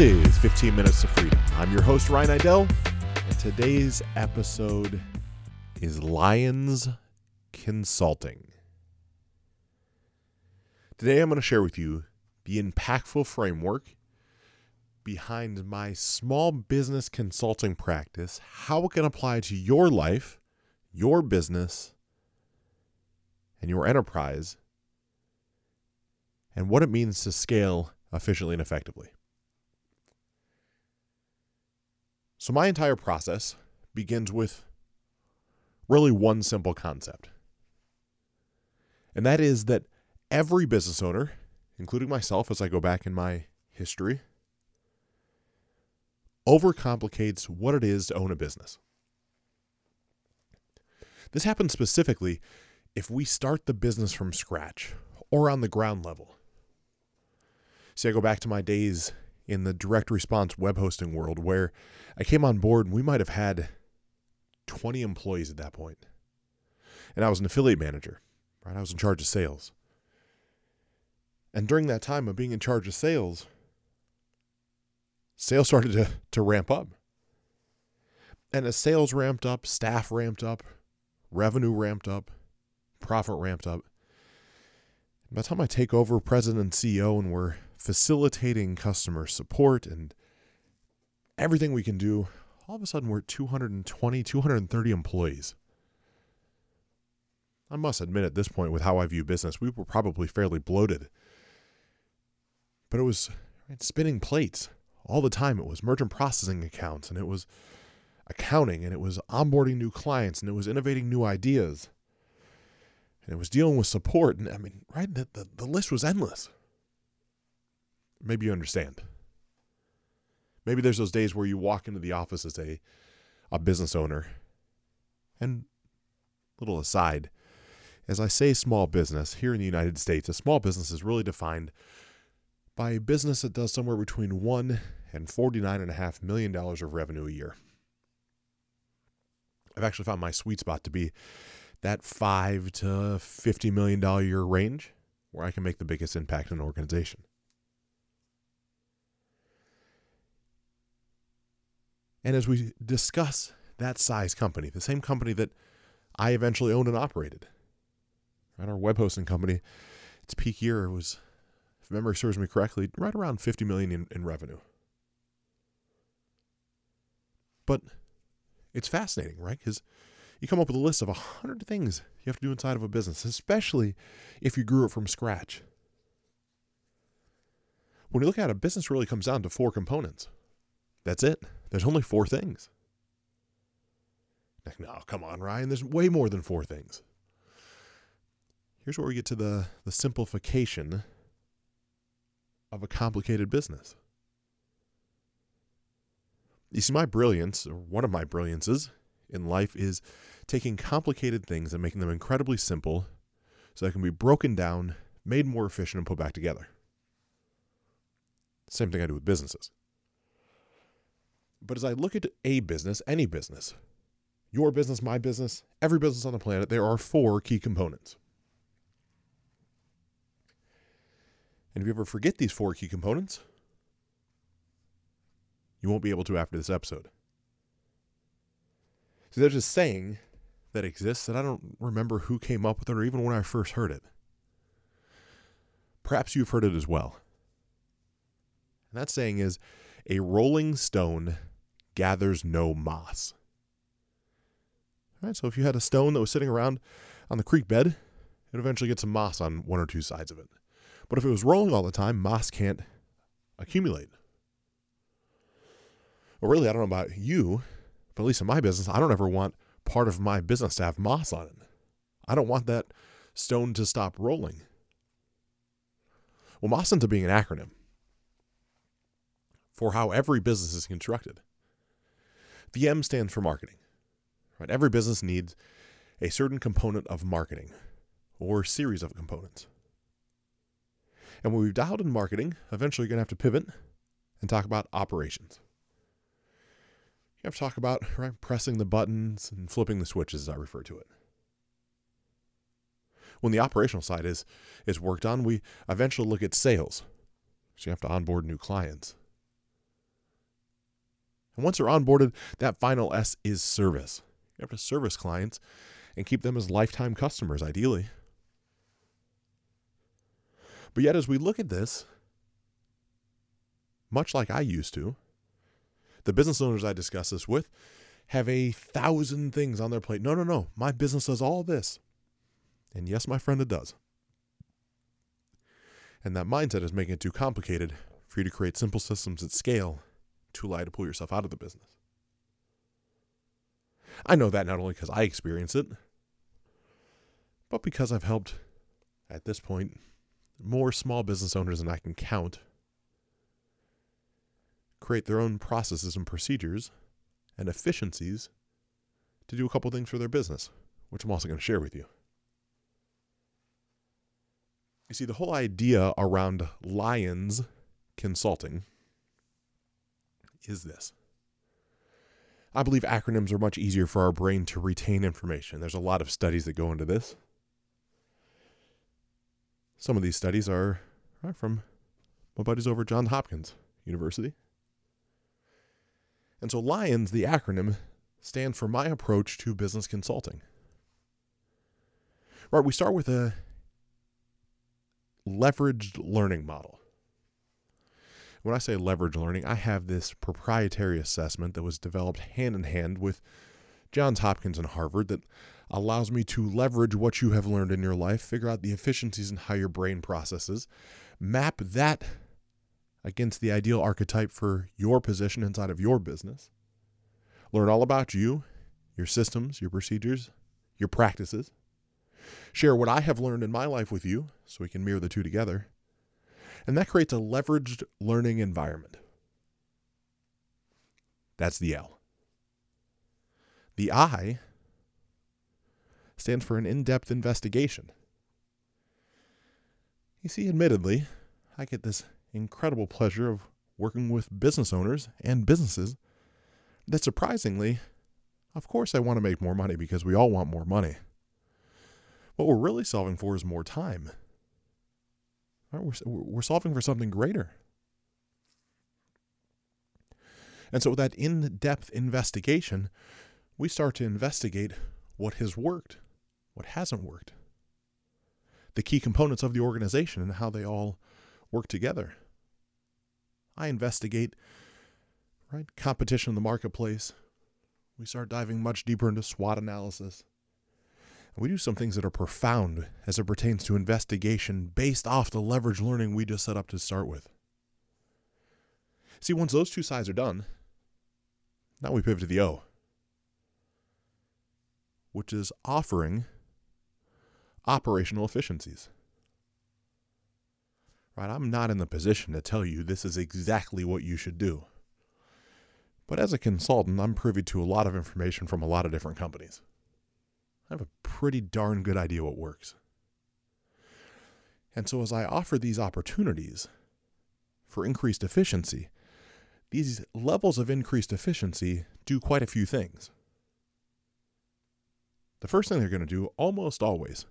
This is 15 Minutes to Freedom. I'm your host, Ryan Idell, and today's episode is Lions Consulting. Today, I'm going to share with you the impactful framework behind my small business consulting practice, how it can apply to your life, your business, and your enterprise, and what it means to scale efficiently and effectively. So, my entire process begins with really one simple concept. And that is that every business owner, including myself as I go back in my history, overcomplicates what it is to own a business. This happens specifically if we start the business from scratch or on the ground level. See, I go back to my days in the direct response web hosting world where I came on board and we might have had 20 employees at that point. And I was an affiliate manager, right? I was in charge of sales. And during that time of being in charge of sales, sales started to, to ramp up. And as sales ramped up, staff ramped up, revenue ramped up, profit ramped up. By the time I take over president and CEO and we're facilitating customer support and everything we can do, all of a sudden we're 220, 230 employees. I must admit at this point, with how I view business, we were probably fairly bloated. But it was spinning plates all the time. It was merchant processing accounts and it was accounting and it was onboarding new clients and it was innovating new ideas and it was dealing with support. And I mean, right, the, the, the list was endless. Maybe you understand. Maybe there's those days where you walk into the office as a, a business owner. And little aside, as I say small business, here in the United States, a small business is really defined by a business that does somewhere between one and $49.5 million of revenue a year. I've actually found my sweet spot to be that five to $50 million year range where I can make the biggest impact in an organization. And as we discuss that size company, the same company that I eventually owned and operated, right? Our web hosting company, its peak year was, if memory serves me correctly, right around 50 million in, in revenue. But it's fascinating, right? Because you come up with a list of 100 things you have to do inside of a business, especially if you grew it from scratch. When you look at it, a business really comes down to four components. That's it. There's only four things. Like, no, come on, Ryan. There's way more than four things. Here's where we get to the, the simplification of a complicated business. You see, my brilliance, or one of my brilliances in life, is taking complicated things and making them incredibly simple so they can be broken down, made more efficient, and put back together. Same thing I do with businesses. But as I look at a business, any business, your business, my business, every business on the planet, there are four key components. And if you ever forget these four key components, you won't be able to after this episode. So there's a saying that exists that I don't remember who came up with it or even when I first heard it. Perhaps you've heard it as well. And that saying is a rolling stone gathers no moss. All right, so if you had a stone that was sitting around on the creek bed, it eventually gets some moss on one or two sides of it. But if it was rolling all the time, moss can't accumulate. Well, really, I don't know about you, but at least in my business, I don't ever want part of my business to have moss on it. I don't want that stone to stop rolling. Well, moss ends up being an acronym for how every business is constructed. The M stands for marketing. Right? Every business needs a certain component of marketing or series of components. And when we've dialed in marketing, eventually you're going to have to pivot and talk about operations. You have to talk about right, pressing the buttons and flipping the switches, as I refer to it. When the operational side is, is worked on, we eventually look at sales. So you have to onboard new clients. And once they're onboarded, that final S is service. You have to service clients and keep them as lifetime customers, ideally. But yet, as we look at this, much like I used to, the business owners I discuss this with have a thousand things on their plate. No, no, no. My business does all this. And yes, my friend, it does. And that mindset is making it too complicated for you to create simple systems at scale to allow you to pull yourself out of the business. I know that not only because I experience it, but because I've helped, at this point, more small business owners than I can count create their own processes and procedures and efficiencies to do a couple things for their business, which I'm also going to share with you. You see, the whole idea around Lions Consulting is this. I believe acronyms are much easier for our brain to retain information. There's a lot of studies that go into this. Some of these studies are, are from my buddies over at Johns Hopkins University. And so LIONS, the acronym, stands for My Approach to Business Consulting. Right, we start with a leveraged learning model. When I say leverage learning, I have this proprietary assessment that was developed hand in hand with Johns Hopkins and Harvard that allows me to leverage what you have learned in your life, figure out the efficiencies and how your brain processes, map that against the ideal archetype for your position inside of your business, learn all about you, your systems, your procedures, your practices, share what I have learned in my life with you so we can mirror the two together. And that creates a leveraged learning environment. That's the L. The I stands for an in depth investigation. You see, admittedly, I get this incredible pleasure of working with business owners and businesses that surprisingly, of course, I want to make more money because we all want more money. What we're really solving for is more time. Right? We're, we're solving for something greater. And so, with that in depth investigation, we start to investigate what has worked, what hasn't worked, the key components of the organization, and how they all work together. I investigate right competition in the marketplace. We start diving much deeper into SWOT analysis. We do some things that are profound as it pertains to investigation based off the leverage learning we just set up to start with. See, once those two sides are done, now we pivot to the O, which is offering operational efficiencies. Right? I'm not in the position to tell you this is exactly what you should do. But as a consultant, I'm privy to a lot of information from a lot of different companies. I have a pretty darn good idea what works. And so, as I offer these opportunities for increased efficiency, these levels of increased efficiency do quite a few things. The first thing they're going to do, almost always,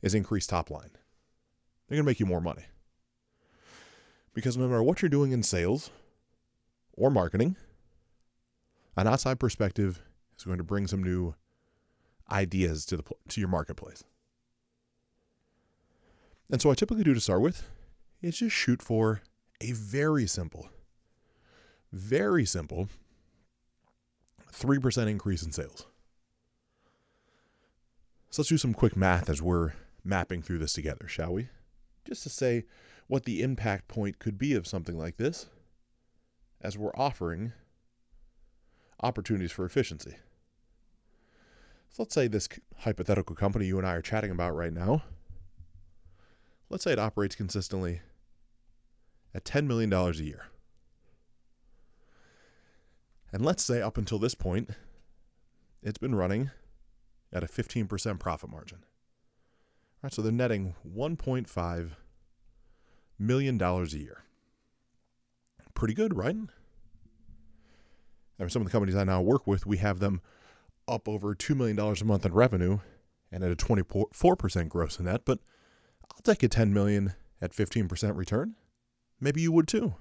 is increase top line. They're going to make you more money. Because no matter what you're doing in sales or marketing, an outside perspective is going to bring some new ideas to the to your marketplace. And so I typically do to start with is just shoot for a very simple, very simple 3% increase in sales. So let's do some quick math as we're mapping through this together, shall we? Just to say what the impact point could be of something like this as we're offering opportunities for efficiency. So let's say this hypothetical company you and I are chatting about right now, let's say it operates consistently at $10 million a year. And let's say up until this point, it's been running at a 15% profit margin. All right, so they're netting $1.5 million a year. Pretty good, right? I mean, some of the companies I now work with, we have them up over $2 million a month in revenue and at a 24% gross in that, but I'll take a 10 million at 15% return. Maybe you would too.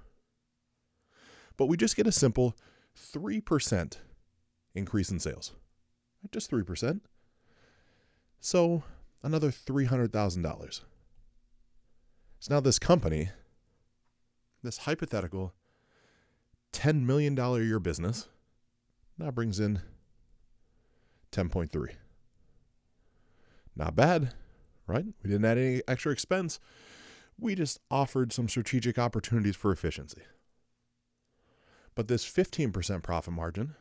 But we just get a simple 3% increase in sales. Just 3%. So another $300,000. So now this company, this hypothetical $10 million a year business, now brings in 10.3. Not bad, right? We didn't add any extra expense. We just offered some strategic opportunities for efficiency. But this 15% profit margin,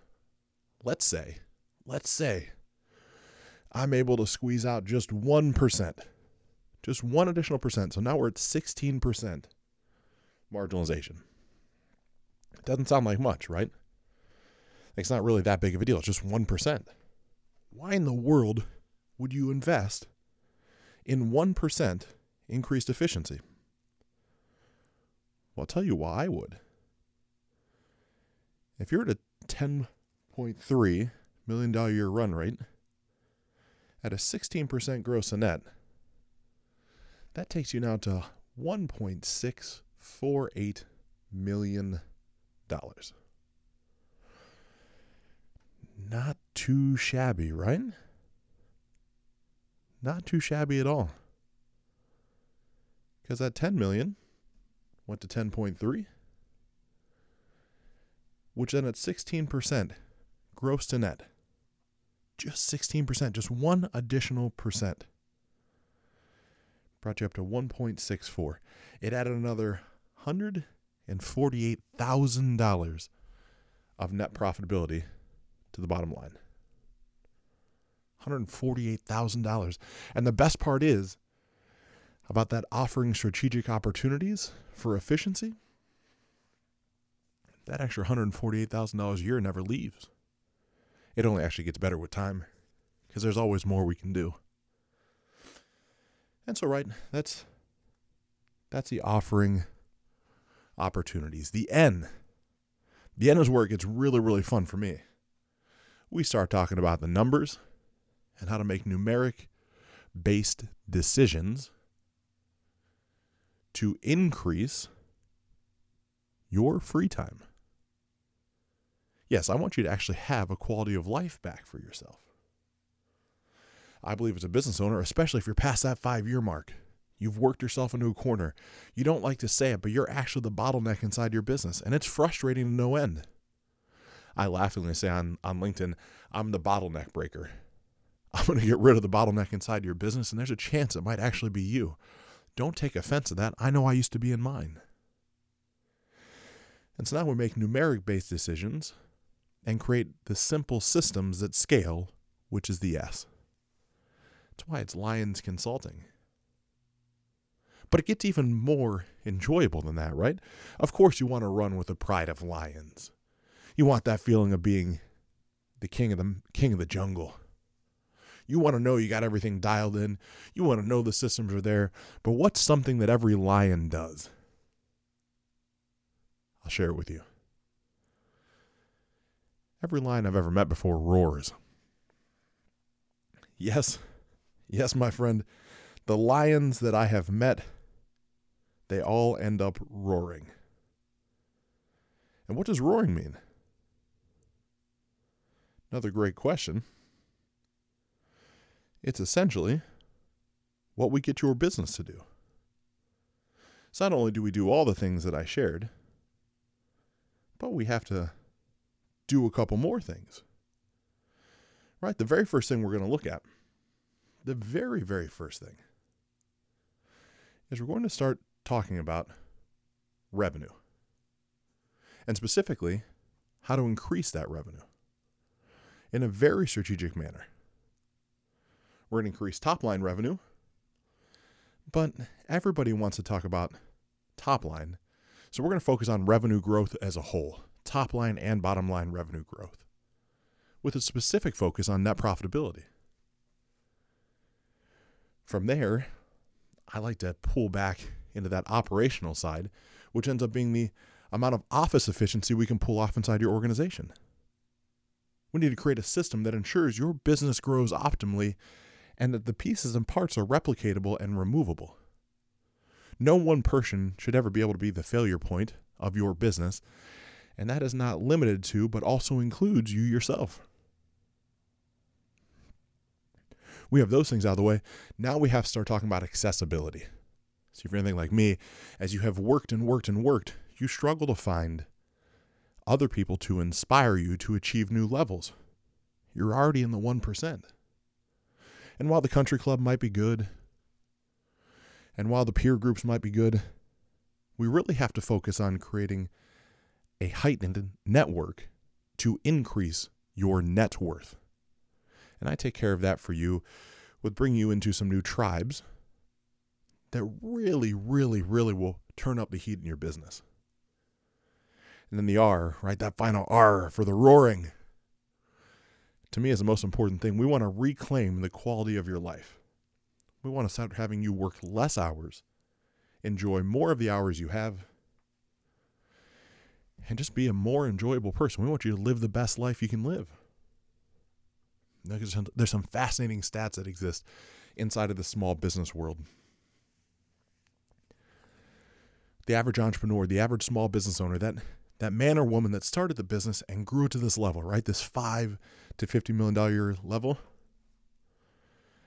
let's say, let's say I'm able to squeeze out just 1%, just one additional percent. So now we're at 16% marginalization. It doesn't sound like much, right? It's not really that big of a deal. It's just 1%. Why in the world would you invest in 1% increased efficiency? Well, I'll tell you why I would. If you're at a $10.3 million year run rate at a 16% gross and net, that takes you now to $1.648 million. Not too shabby, right? Not too shabby at all. Because that 10 million went to 10.3 which then at 16% gross to net, just 16%, just one additional percent, brought you up to 1.64. It added another $148,000 of net profitability to the bottom line. $148,000. And the best part is about that offering strategic opportunities for efficiency that extra $148,000 a year never leaves. It only actually gets better with time because there's always more we can do. And so right, that's that's the offering opportunities. The N. The N is where it gets really, really fun for me. We start talking about the numbers and how to make numeric based decisions to increase your free time. Yes, I want you to actually have a quality of life back for yourself. I believe as a business owner, especially if you're past that five year mark, you've worked yourself into a corner. You don't like to say it, but you're actually the bottleneck inside your business, and it's frustrating to no end. I laughingly say on, on LinkedIn, I'm the bottleneck breaker. I'm going to get rid of the bottleneck inside your business, and there's a chance it might actually be you. Don't take offense to that. I know I used to be in mine. And so now we make numeric based decisions and create the simple systems that scale, which is the S. That's why it's Lions Consulting. But it gets even more enjoyable than that, right? Of course, you want to run with the pride of lions. You want that feeling of being the king of the king of the jungle. You want to know you got everything dialed in. You want to know the systems are there. But what's something that every lion does? I'll share it with you. Every lion I've ever met before roars. Yes, yes, my friend, the lions that I have met, they all end up roaring. And what does roaring mean? Another great question. It's essentially what we get your business to do. So not only do we do all the things that I shared, but we have to do a couple more things. Right? The very first thing we're going to look at, the very, very first thing, is we're going to start talking about revenue. And specifically, how to increase that revenue in a very strategic manner. We're going to increase top line revenue, but everybody wants to talk about top line. So we're going to focus on revenue growth as a whole top line and bottom line revenue growth, with a specific focus on net profitability. From there, I like to pull back into that operational side, which ends up being the amount of office efficiency we can pull off inside your organization. We need to create a system that ensures your business grows optimally and that the pieces and parts are replicatable and removable. No one person should ever be able to be the failure point of your business, And that is not limited to, but also includes you yourself. We have those things out of the way. Now we have to start talking about accessibility. So, if you're anything like me, as you have worked and worked and worked, you struggle to find other people to inspire you to achieve new levels. You're already in the 1%. And while the country club might be good, and while the peer groups might be good, we really have to focus on creating a heightened network to increase your net worth. And I take care of that for you with bringing you into some new tribes that really, really, really will turn up the heat in your business. And then the R, right? That final R for the roaring. To me, is the most important thing. We want to reclaim the quality of your life. We want to start having you work less hours, enjoy more of the hours you have, and just be a more enjoyable person. We want you to live the best life you can live. There's some, fascinating stats that exist inside of the small business world. The average entrepreneur, the average small business owner, that that man or woman that started the business and grew to this level, right? This five to fifty million dollar year level.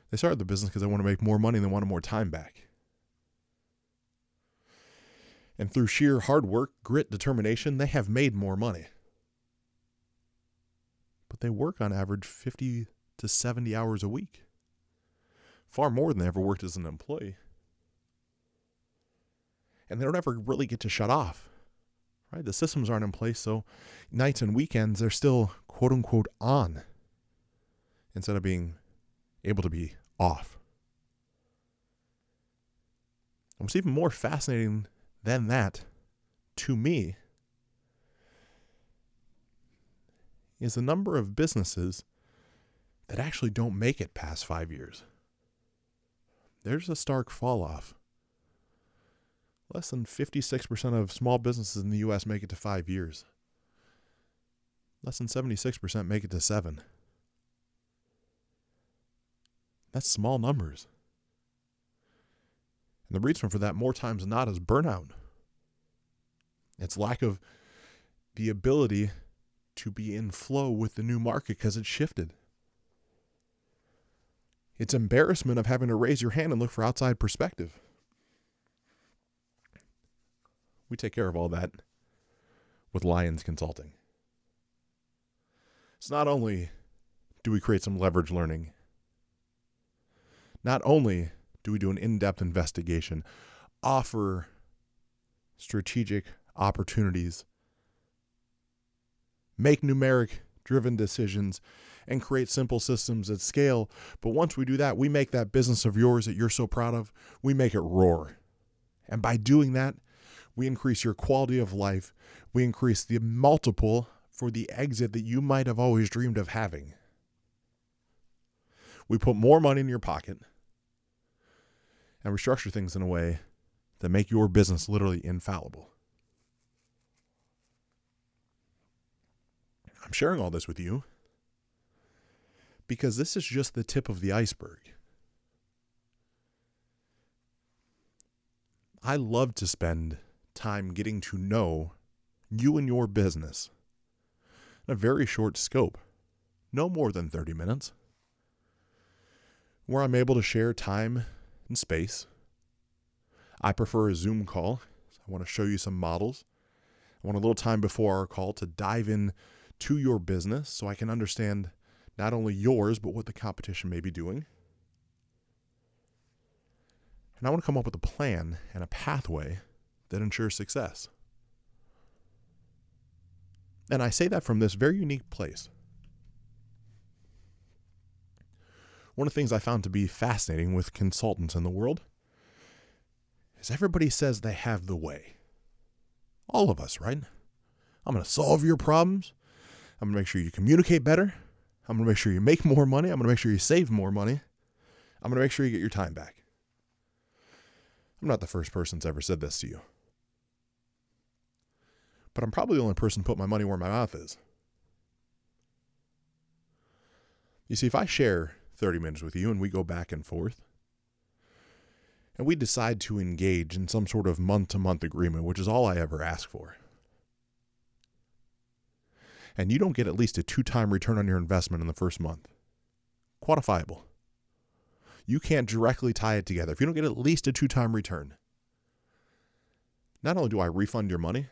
They started the business because they want to make more money and they wanted more time back. And through sheer hard work, grit, determination, they have made more money. But they work on average 50 to 70 hours a week. Far more than they ever worked as an employee. And they don't ever really get to shut off. Right? The systems aren't in place, so nights and weekends they're still quote unquote on instead of being able to be off. And what's even more fascinating than that, to me, is the number of businesses that actually don't make it past five years. There's a stark fall off. Less than 56% of small businesses in the U.S. make it to five years. Less than 76% make it to seven. That's small numbers. And the reason for that, more times than not, is burnout. It's lack of the ability to be in flow with the new market because it's shifted. It's embarrassment of having to raise your hand and look for outside perspective. We take care of all that with Lions Consulting. It's not only do we create some leverage learning, not only do we do an in depth investigation, offer strategic opportunities, make numeric driven decisions, and create simple systems at scale. But once we do that, we make that business of yours that you're so proud of, we make it roar. And by doing that, we increase your quality of life. We increase the multiple for the exit that you might have always dreamed of having. We put more money in your pocket and restructure things in a way that make your business literally infallible. I'm sharing all this with you because this is just the tip of the iceberg. I love to spend time getting to know you and your business in a very short scope, no more than 30 minutes, where I'm able to share time and space. I prefer a Zoom call. I want to show you some models. I want a little time before our call to dive in to your business so I can understand not only yours, but what the competition may be doing. And I want to come up with a plan and a pathway that ensures success. And I say that from this very unique place. One of the things I found to be fascinating with consultants in the world is everybody says they have the way. All of us, right? I'm going to solve your problems. I'm going to make sure you communicate better. I'm going to make sure you make more money. I'm going to make sure you save more money. I'm going to make sure you get your time back. I'm not the first person that's ever said this to you. But I'm probably the only person put my money where my mouth is. You see, if I share 30 minutes with you and we go back and forth, and we decide to engage in some sort of month to month agreement, which is all I ever ask for. and you don't get at least a two time return on your investment in the first month, quantifiable, you can't directly tie it together. If you don't get at least a two time return, not only do I refund your money,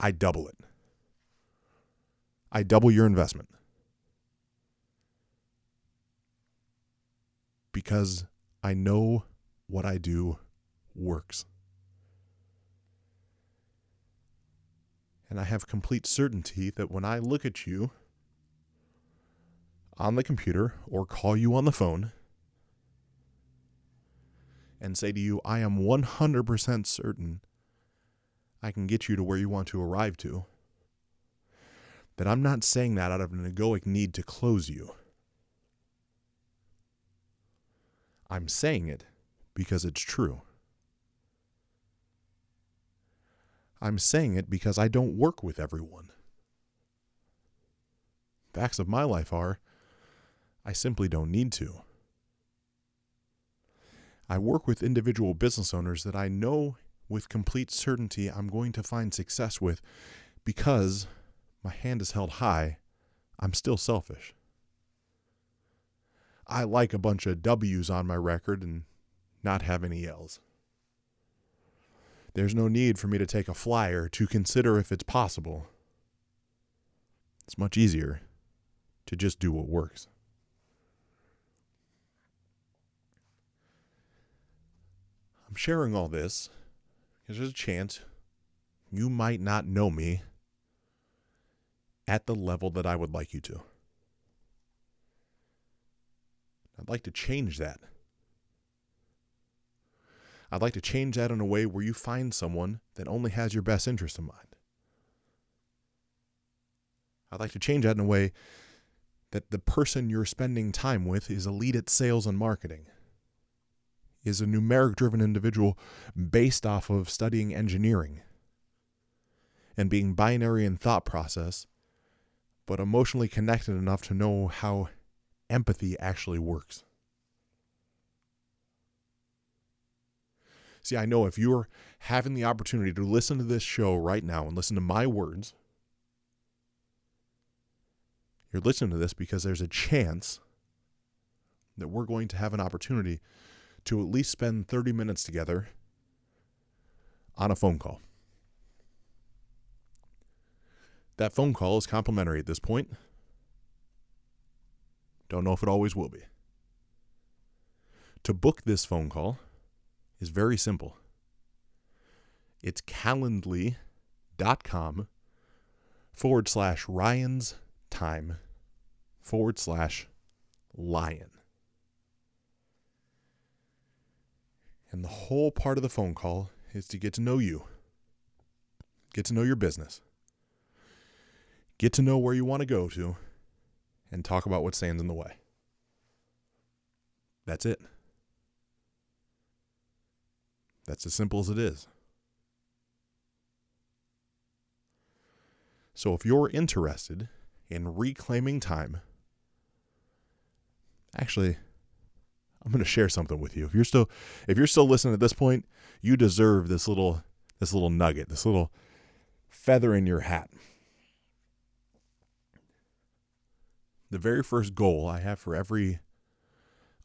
I double it. I double your investment. Because I know what I do works. And I have complete certainty that when I look at you on the computer or call you on the phone and say to you, I am 100% certain I can get you to where you want to arrive to, that I'm not saying that out of an egoic need to close you. I'm saying it because it's true. I'm saying it because I don't work with everyone. Facts of my life are I simply don't need to. I work with individual business owners that I know with complete certainty I'm going to find success with because my hand is held high. I'm still selfish. I like a bunch of W's on my record and not have any L's. There's no need for me to take a flyer to consider if it's possible. It's much easier to just do what works. I'm sharing all this there's a chance you might not know me at the level that I would like you to. I'd like to change that. I'd like to change that in a way where you find someone that only has your best interest in mind. I'd like to change that in a way that the person you're spending time with is elite at sales and marketing, is a numeric driven individual based off of studying engineering and being binary in thought process, but emotionally connected enough to know how empathy actually works. See, I know if you're having the opportunity to listen to this show right now and listen to my words, you're listening to this because there's a chance that we're going to have an opportunity to at least spend 30 minutes together on a phone call. That phone call is complimentary at this point. Don't know if it always will be. To book this phone call, is very simple. It's calendly.com forward slash Ryan's time forward slash lion. And the whole part of the phone call is to get to know you, get to know your business, get to know where you want to go to, and talk about what stands in the way. That's it. That's as simple as it is. So if you're interested in reclaiming time, actually, I'm going to share something with you. If you're still if you're still listening at this point, you deserve this little this little nugget, this little feather in your hat. The very first goal I have for every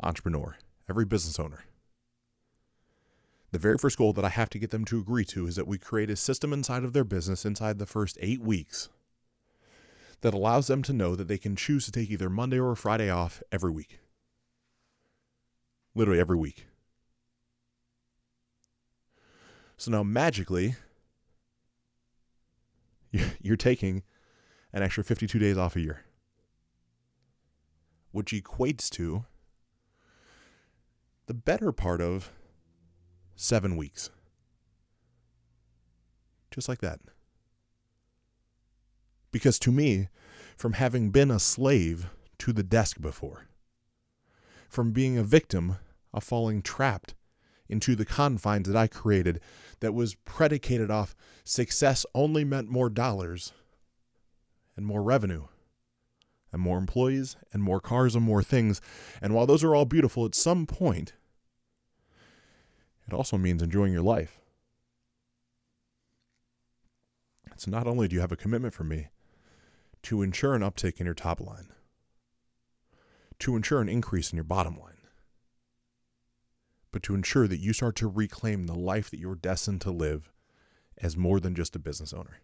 entrepreneur, every business owner the very first goal that I have to get them to agree to is that we create a system inside of their business inside the first eight weeks that allows them to know that they can choose to take either Monday or Friday off every week. Literally every week. So now magically, you're taking an extra 52 days off a year, which equates to the better part of seven weeks. Just like that. Because to me, from having been a slave to the desk before, from being a victim of falling trapped into the confines that I created that was predicated off success only meant more dollars and more revenue and more employees and more cars and more things. And while those are all beautiful, at some point, it also means enjoying your life. So not only do you have a commitment from me, to ensure an uptick in your top line, to ensure an increase in your bottom line, but to ensure that you start to reclaim the life that you're destined to live as more than just a business owner.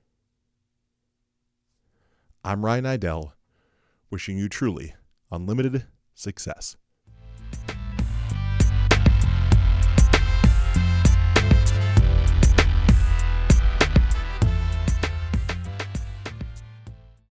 I'm Ryan Idell, wishing you truly unlimited success.